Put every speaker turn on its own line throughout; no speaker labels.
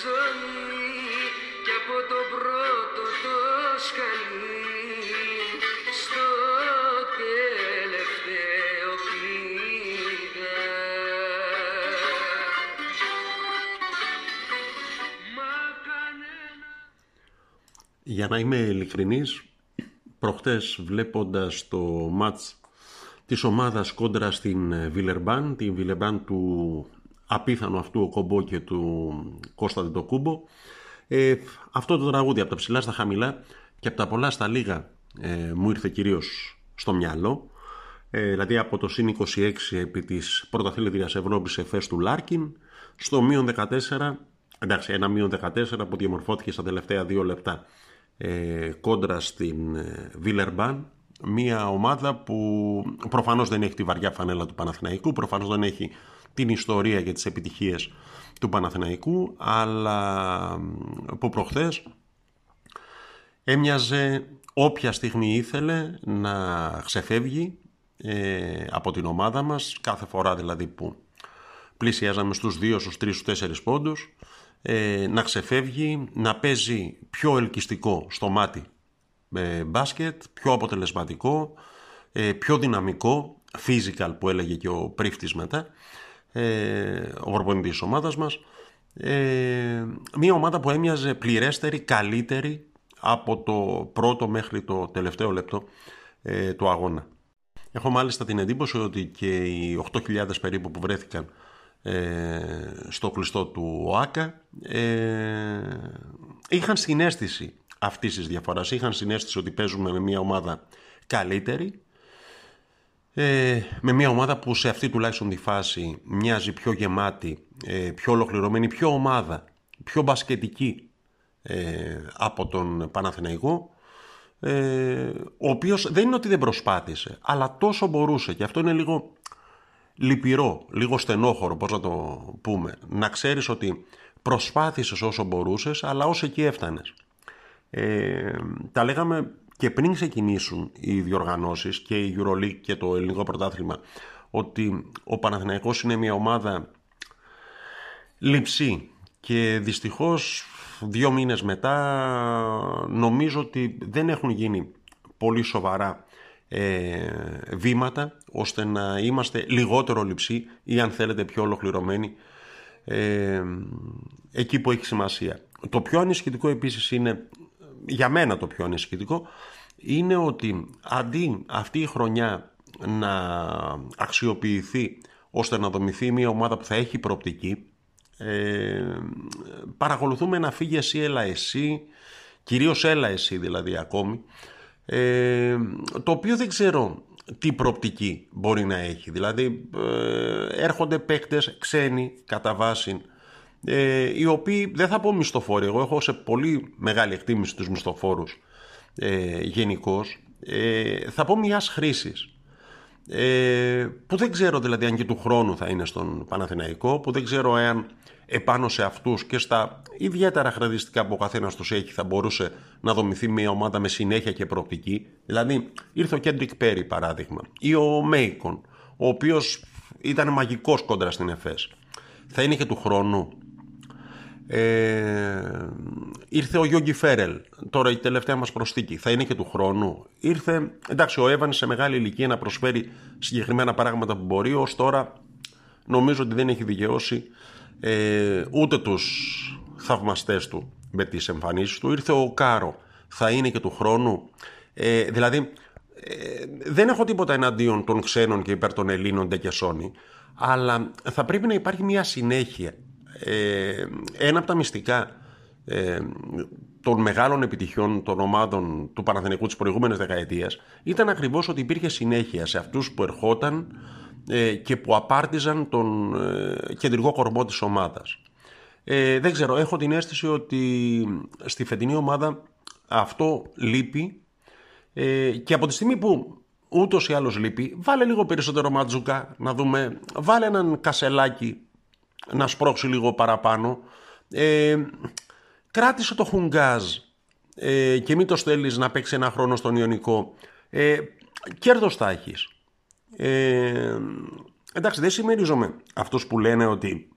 στη ζωή και από το πρώτο το σκαλί στο τελευταίο πήγα. Μα κανένα
Για να είμαι ειλικρινής, προχτές βλέποντας το μάτς της ομάδας κόντρα στην ε, Βιλερμπάν, την Βιλερμπάν του απίθανου αυτού ο Κομπό και του Κώστα Τετοκούμπο, ε, αυτό το τραγούδι από τα ψηλά στα χαμηλά και από τα πολλά στα λίγα ε, μου ήρθε κυρίως στο μυαλό. Ε, δηλαδή από το συν 26 επί της πρωταθλήτριας Ευρώπης εφές του Λάρκιν στο μείον 14 εντάξει ένα μείον 14 που διαμορφώθηκε στα τελευταία δύο λεπτά ε, κόντρα στην ε, Βίλερμπαν μια ομάδα που προφανώς δεν έχει τη βαριά φανέλα του Παναθηναϊκού προφανώς δεν έχει την ιστορία και τις επιτυχίες του Παναθηναϊκού αλλά που προχθές έμοιαζε όποια στιγμή ήθελε να ξεφεύγει ε, από την ομάδα μας κάθε φορά δηλαδή που πλησιάζαμε στους 2, στους 3, στους 4 πόντους ε, να ξεφεύγει, να παίζει πιο ελκυστικό στο μάτι ε, μπάσκετ, πιο αποτελεσματικό, ε, πιο δυναμικό, physical που έλεγε και ο Πρίφτης μετά, ε, ο προπονητής της ομάδας μας. Ε, μια ομάδα που έμοιαζε πληρέστερη, καλύτερη από το πρώτο μέχρι το τελευταίο λεπτό ε, του αγώνα. Έχω μάλιστα την εντύπωση ότι και οι 8.000 περίπου που βρέθηκαν ε, στο κλειστό του ΟΑΚΑ ε, είχαν συνέστηση αυτής της διαφοράς. Είχαν συνέστηση ότι παίζουμε με μια ομάδα καλύτερη ε, με μια ομάδα που σε αυτή τουλάχιστον τη φάση μοιάζει πιο γεμάτη, ε, πιο ολοκληρωμένη, πιο ομάδα, πιο μπασκετική ε, από τον Παναθηναϊκό ε, ο οποίος δεν είναι ότι δεν προσπάθησε αλλά τόσο μπορούσε. Και αυτό είναι λίγο λυπηρό, λίγο στενόχωρο πώς να το πούμε. Να ξέρεις ότι προσπάθησες όσο μπορούσες αλλά όσο εκεί έφτανες. Ε, τα λέγαμε και πριν ξεκινήσουν οι διοργανώσεις και η EuroLeague και το ελληνικό πρωτάθλημα ότι ο Παναθηναϊκός είναι μια ομάδα λειψή και δυστυχώς δύο μήνες μετά νομίζω ότι δεν έχουν γίνει πολύ σοβαρά ε, βήματα ώστε να είμαστε λιγότερο λειψοί ή αν θέλετε πιο ολοκληρωμένοι ε, εκεί που έχει σημασία. Το πιο ανησυχητικό επίσης είναι, για μένα το πιο ανησυχητικό, είναι ότι αντί αυτή η χρονιά να αξιοποιηθεί ώστε να δομηθεί μια ομάδα που θα έχει προοπτική ε, παρακολουθούμε να φύγει εσύ έλα εσύ κυρίως έλα εσύ δηλαδή ακόμη ε, το οποίο δεν ξέρω τι προοπτική μπορεί να έχει. Δηλαδή ε, έρχονται παίκτες ξένοι κατά βάση ε, οι οποίοι δεν θα πω μισθοφόροι εγώ έχω σε πολύ μεγάλη εκτίμηση τους μισθοφόρους ε, γενικώς, ε, θα πω μιας χρήσης. Ε, που δεν ξέρω δηλαδή αν και του χρόνου θα είναι στον Παναθηναϊκό που δεν ξέρω εάν επάνω σε αυτούς και στα ιδιαίτερα χαρακτηριστικά που ο καθένας τους έχει θα μπορούσε να δομηθεί μια ομάδα με συνέχεια και προοπτική. Δηλαδή ήρθε ο Κέντρικ Πέρι παράδειγμα ή ο Μέικον ο οποίος ήταν μαγικός κόντρα στην ΕΦΕΣ θα είναι και του χρόνου ε, ήρθε ο Γιώργη Φέρελ, τώρα η τελευταία μας προσθήκη, θα είναι και του χρόνου. Ήρθε, εντάξει, ο Εύαν σε μεγάλη ηλικία να προσφέρει συγκεκριμένα πράγματα που μπορεί, ως τώρα νομίζω ότι δεν έχει δικαιώσει ε, ούτε τους θαυμαστές του με τις εμφανίσεις του. Ήρθε ο Κάρο, θα είναι και του χρόνου. Ε, δηλαδή, ε, δεν έχω τίποτα εναντίον των ξένων και υπέρ των Ελλήνων και Σόνι, αλλά θα πρέπει να υπάρχει μια συνέχεια ε, ένα από τα μυστικά ε, των μεγάλων επιτυχιών των ομάδων του Παναθηναϊκού της προηγούμενης δεκαετίας ήταν ακριβώς ότι υπήρχε συνέχεια σε αυτούς που ερχόταν ε, και που απάρτιζαν τον ε, κεντρικό κορμό της ομάδας. Ε, δεν ξέρω, έχω την αίσθηση ότι στη φετινή ομάδα αυτό λείπει ε, και από τη στιγμή που ούτως ή άλλως λείπει, βάλε λίγο περισσότερο ματζουκά να δούμε, βάλε έναν κασελάκι να σπρώξει λίγο παραπάνω. Ε, κράτησε το Χουγκάζ ε, και μην το στέλνεις να παίξει ένα χρόνο στον Ιωνικό. Ε, κέρδος θα έχεις. Ε, εντάξει, δεν συμμερίζομαι αυτούς που λένε ότι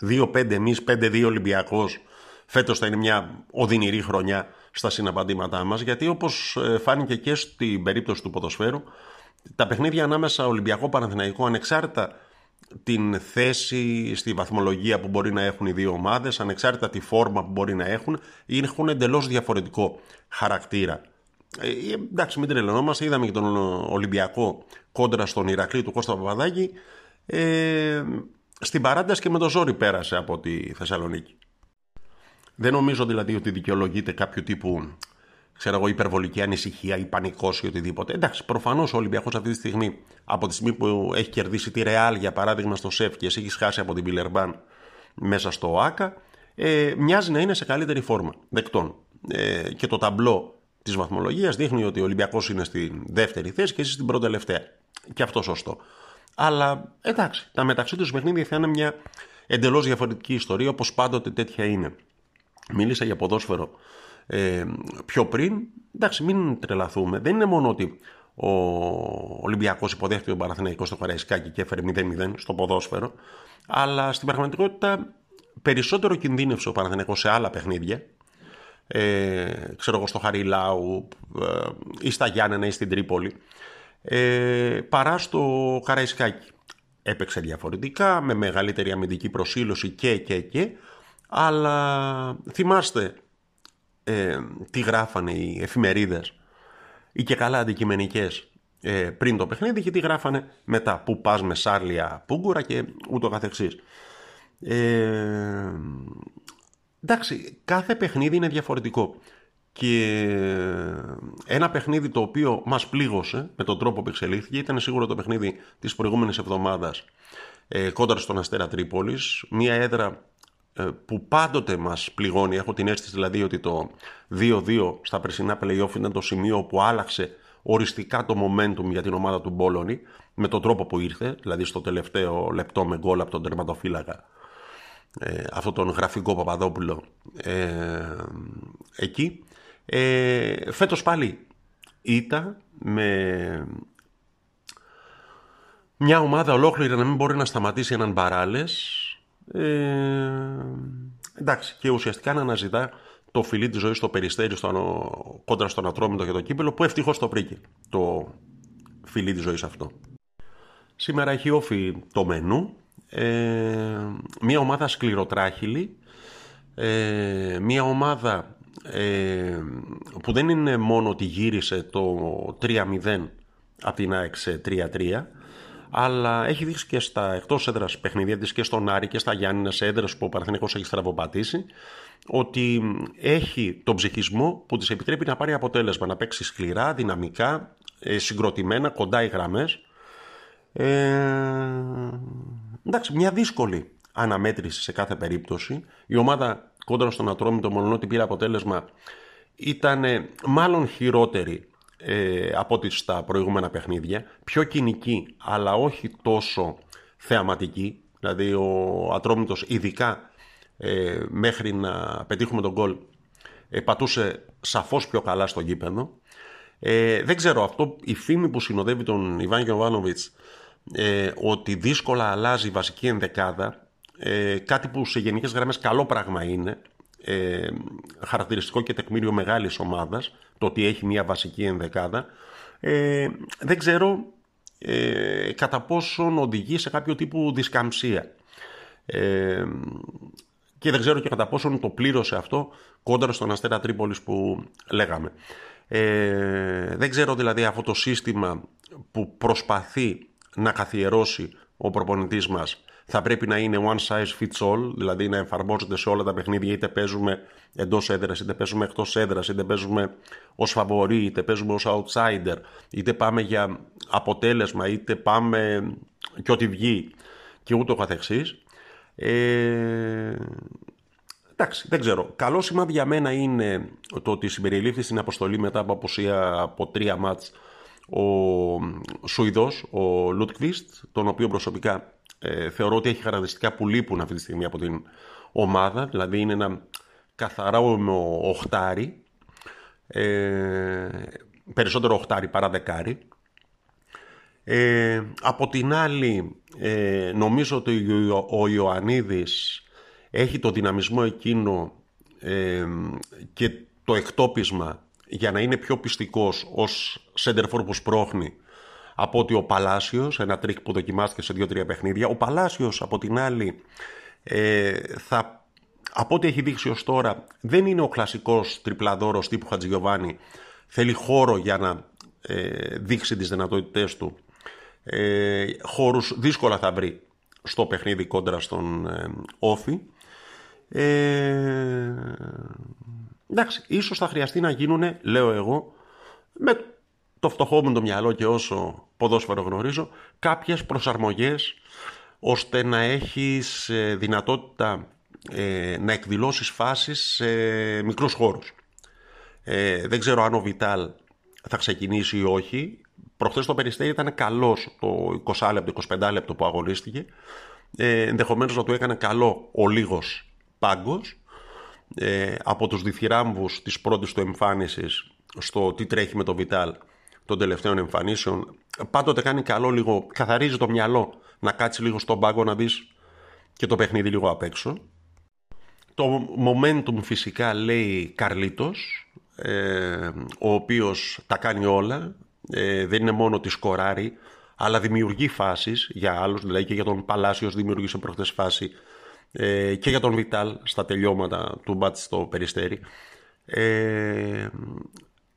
2-5 εμείς, 5-2 Ολυμπιακός. Φέτος θα είναι μια οδυνηρή χρονιά στα συναπαντήματά μας, γιατί όπως ε, φάνηκε και στην περίπτωση του ποδοσφαίρου, τα παιχνίδια ανάμεσα Ολυμπιακό Παναθηναϊκό ανεξάρτητα την θέση στη βαθμολογία που μπορεί να έχουν οι δύο ομάδες, ανεξάρτητα τη φόρμα που μπορεί να έχουν, έχουν εντελώς διαφορετικό χαρακτήρα. Ε, εντάξει, μην τρελαινόμαστε, είδαμε και τον Ολυμπιακό κόντρα στον Ηρακλή του Κώστα Παπαδάκη. Ε, στην παράταση και με το ζόρι πέρασε από τη Θεσσαλονίκη. Δεν νομίζω δηλαδή ότι δικαιολογείται κάποιο τύπου ξέρω εγώ, υπερβολική ανησυχία ή πανικός ή οτιδήποτε. Εντάξει, προφανώς ο Ολυμπιακός αυτή τη στιγμή, από τη στιγμή που έχει κερδίσει τη Ρεάλ για παράδειγμα στο ΣΕΦ και εσύ έχει χάσει από την Πιλερμπάν μέσα στο ΑΚΑ, ε, μοιάζει να είναι σε καλύτερη φόρμα δεκτών. Ε, και το ταμπλό της βαθμολογίας δείχνει ότι ο Ολυμπιακός είναι στη δεύτερη θέση και εσύ στην πρώτη τελευταία. Και αυτό σωστό. Αλλά εντάξει, τα μεταξύ τους παιχνίδια θα είναι μια εντελώς διαφορετική ιστορία όπως πάντοτε τέτοια είναι. Μίλησα για ποδόσφαιρο ε, πιο πριν. Εντάξει, μην τρελαθούμε. Δεν είναι μόνο ότι ο Ολυμπιακός υποδέχτηκε τον Παναθηναϊκό στο Καραϊσκάκι και έφερε 0-0 στο ποδόσφαιρο, αλλά στην πραγματικότητα περισσότερο κινδύνευσε ο Παναθηναϊκός σε άλλα παιχνίδια. Ε, ξέρω εγώ στο Χαριλάου ε, ή στα Γιάννενα ή στην Τρίπολη ε, παρά στο Καραϊσκάκι έπαιξε διαφορετικά με μεγαλύτερη αμυντική προσήλωση και και και αλλά θυμάστε ε, τι γράφανε οι εφημερίδες ή και καλά αντικειμενικές ε, πριν το παιχνίδι και τι γράφανε μετά που πας με σάρλια πούγκουρα και ούτω καθεξής. Ε, εντάξει, κάθε παιχνίδι είναι διαφορετικό και ένα παιχνίδι το οποίο μας πλήγωσε με τον τρόπο που εξελίχθηκε ήταν σίγουρα το παιχνίδι της προηγούμενης εβδομάδας ε, κόντρα στον Αστέρα Τρίπολης, μια έδρα ε, που πάντοτε μας πληγώνει. Έχω την αίσθηση δηλαδή ότι το 2-2 στα περσινά play-off ήταν το σημείο που άλλαξε οριστικά το momentum για την ομάδα του Μπόλωνη με τον τρόπο που ήρθε, δηλαδή στο τελευταίο λεπτό με γκολ από τον τερματοφύλακα ε, αυτόν τον γραφικό Παπαδόπουλο ε, εκεί. Ε, φέτος πάλι ήταν με μια ομάδα ολόκληρη να μην μπορεί να σταματήσει έναν Μπαράλες ε, εντάξει, και ουσιαστικά να αναζητά το φιλί της ζωής στο περιστέρι στο, κόντρα στον Ατρόμητο και το κύπελο που ευτυχώς το βρήκε το φιλί της ζωής αυτό. Σήμερα έχει όφη το μενού. Ε, μια ομάδα σκληροτράχυλη. Ε, μια ομάδα ε, που δεν είναι μόνο ότι γύρισε το 3-0 από την ΑΕΚ 3-3 αλλά έχει δείξει και στα εκτός έδρας παιχνίδια τη και στον Άρη και στα Γιάννη, σε έδρε που ο Παναθυνικό έχει στραβοπατήσει, ότι έχει τον ψυχισμό που της επιτρέπει να πάρει αποτέλεσμα, να παίξει σκληρά, δυναμικά, ε, συγκροτημένα, κοντά οι γραμμές. Ε, εντάξει, μια δύσκολη αναμέτρηση σε κάθε περίπτωση. Η ομάδα κόντρα στον Ατρόμητο, μόνο ότι πήρε αποτέλεσμα, ήταν μάλλον χειρότερη ε, από ό,τι στα προηγούμενα παιχνίδια. Πιο κοινική, αλλά όχι τόσο θεαματική. Δηλαδή ο Ατρόμητος ειδικά ε, μέχρι να πετύχουμε τον γκολ ε, πατούσε σαφώς πιο καλά στο γήπεδο. Ε, δεν ξέρω αυτό, η φήμη που συνοδεύει τον Ιβάν Γιωβάνοβιτς ε, ότι δύσκολα αλλάζει η βασική ενδεκάδα ε, κάτι που σε γενικές γραμμές καλό πράγμα είναι ε, χαρακτηριστικό και τεκμήριο μεγάλης ομάδας το ότι έχει μια βασική ενδεκάδα ε, δεν ξέρω ε, κατά πόσον οδηγεί σε κάποιο τύπου δισκαμψία ε, και δεν ξέρω και κατά πόσον το πλήρωσε αυτό κόντρα στον Αστέρα Τρίπολης που λέγαμε. Ε, δεν ξέρω δηλαδή αυτό το σύστημα που προσπαθεί να καθιερώσει ο προπονητής μας θα πρέπει να είναι one size fits all, δηλαδή να εφαρμόζεται σε όλα τα παιχνίδια, είτε παίζουμε εντός έδρας, είτε παίζουμε εκτός έδρας, είτε παίζουμε ως φαβορή, είτε παίζουμε ως outsider, είτε πάμε για αποτέλεσμα, είτε πάμε και ό,τι βγει και ούτω καθεξής. Ε, εντάξει, δεν ξέρω. Καλό σημάδι για μένα είναι το ότι συμπεριλήφθη στην αποστολή μετά από αποσία από τρία μάτς ο Σουηδός, ο Λουτκβίστ, τον οποίο προσωπικά ε, θεωρώ ότι έχει χαρακτηριστικά που λείπουν αυτή τη στιγμή από την ομάδα, δηλαδή είναι ένα καθαρά οχτάρι, ε, περισσότερο οχτάρι παρά δεκάρι. Ε, από την άλλη, ε, νομίζω ότι ο Ιωαννίδης έχει το δυναμισμό εκείνο ε, και το εκτόπισμα για να είναι πιο πιστικός ως σέντερφορ που σπρώχνει από ότι ο Παλάσιος, ένα τρίκ που δοκιμάστηκε σε δύο-τρία παιχνίδια. Ο Παλάσιος από την άλλη ε, θα, από ό,τι έχει δείξει ως τώρα δεν είναι ο κλασικός τριπλαδόρος τύπου Χατζηγιοβάνη. Θέλει χώρο για να ε, δείξει τις δυνατότητές του. Ε, χώρους δύσκολα θα βρει στο παιχνίδι κόντρα στον ε, Όφη. Ε, εντάξει, ίσως θα χρειαστεί να γίνουν, λέω εγώ, με το φτωχό μου το μυαλό και όσο ποδόσφαιρο γνωρίζω, κάποιες προσαρμογές ώστε να έχεις ε, δυνατότητα ε, να εκδηλώσεις φάσεις σε μικρούς χώρους. Ε, δεν ξέρω αν ο Βιτάλ θα ξεκινήσει ή όχι. Προχθές το Περιστέρι ήταν καλός το 20 λεπτό, 25 λεπτό που αγωνίστηκε. Ε, ενδεχομένως να του έκανε καλό ο λίγος πάγκος. Ε, από τους διθυράμβους της πρώτης του εμφάνισης στο τι τρέχει με το Βιτάλ των τελευταίων εμφανίσεων πάντοτε κάνει καλό λίγο, καθαρίζει το μυαλό να κάτσει λίγο στον πάγκο να δεις και το παιχνίδι λίγο απ' έξω. Το momentum φυσικά λέει Καρλίτος, ε, ο οποίος τα κάνει όλα, ε, δεν είναι μόνο τη σκοράρει, αλλά δημιουργεί φάσεις για άλλους, δηλαδή και για τον Παλάσιος δημιουργήσε προχτές φάση ε, και για τον Βιτάλ στα τελειώματα του μπάτς στο Περιστέρι. Ε,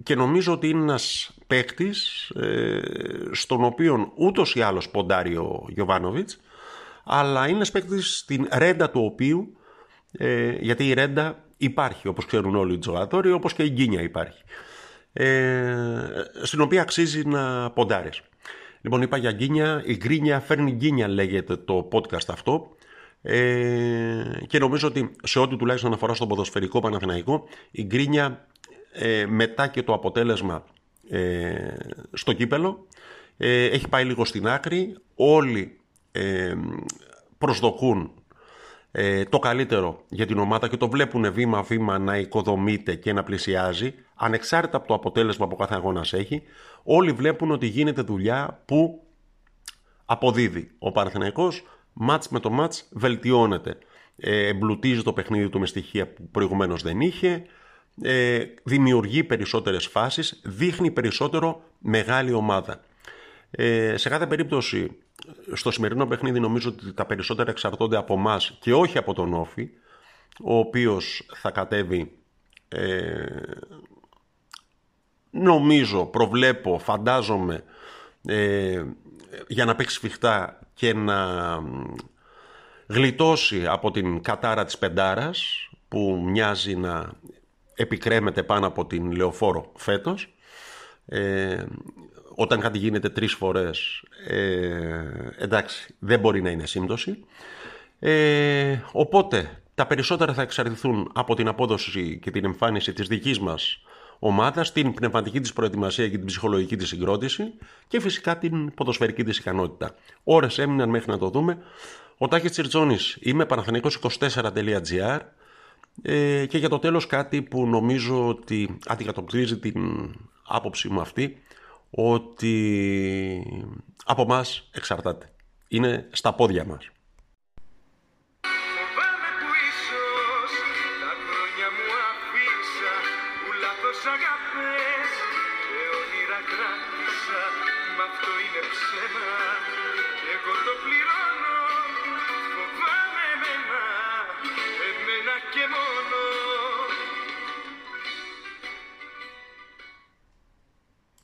και νομίζω ότι είναι ένας παίκτης ε, στον οποίο ούτως ή άλλως ποντάρει ο Γιωβάνοβιτς αλλά είναι ένας παίκτης στην ρέντα του οποίου ε, γιατί η ρέντα υπάρχει όπως ξέρουν όλοι οι τζογατόροι όπως και η γκίνια υπάρχει ε, στην οποία αξίζει να ποντάρεις. Λοιπόν είπα για γκίνια, η γκρίνια φέρνει γκίνια λέγεται το podcast αυτό ε, και νομίζω ότι σε ό,τι τουλάχιστον αφορά στον ποδοσφαιρικό Παναθηναϊκό η γκρίνια ε, μετά και το αποτέλεσμα ε, στο κύπελο ε, έχει πάει λίγο στην άκρη. Όλοι ε, προσδοκούν το καλύτερο για την ομάδα και το βλέπουν βήμα-βήμα να οικοδομείται και να πλησιάζει ανεξάρτητα από το αποτέλεσμα που κάθε αγώνας έχει. Όλοι βλέπουν ότι γίνεται δουλειά που αποδίδει. Ο Παναθηναϊκός μάτς με το μάτς βελτιώνεται εμπλουτίζει το παιχνίδι του με στοιχεία που προηγουμένως δεν είχε ε, δημιουργεί περισσότερες φάσεις, δείχνει περισσότερο μεγάλη ομάδα. Ε, σε κάθε περίπτωση, στο σημερινό παιχνίδι νομίζω ότι τα περισσότερα εξαρτώνται από εμάς και όχι από τον Όφη, ο οποίος θα κατέβει ε, νομίζω, προβλέπω, φαντάζομαι ε, για να παίξει σφιχτά και να γλιτώσει από την κατάρα της πεντάρας που μοιάζει να επικρέμεται πάνω από την λεωφόρο φέτος. Ε, όταν κάτι γίνεται τρεις φορές, ε, εντάξει, δεν μπορεί να είναι σύμπτωση. Ε, οπότε, τα περισσότερα θα εξαρτηθούν από την απόδοση και την εμφάνιση της δικής μας ομάδας, την πνευματική της προετοιμασία και την ψυχολογική της συγκρότηση και φυσικά την ποδοσφαιρική της ικανότητα. Ώρες έμειναν μέχρι να το δούμε. Ο Τάκης Τσιρτζόνης, είμαι παναθηναϊκός24.gr ε, και για το τέλος κάτι που νομίζω ότι αντικατοπτρίζει την άποψή μου αυτή ότι από μας εξαρτάται. Είναι στα πόδια μας.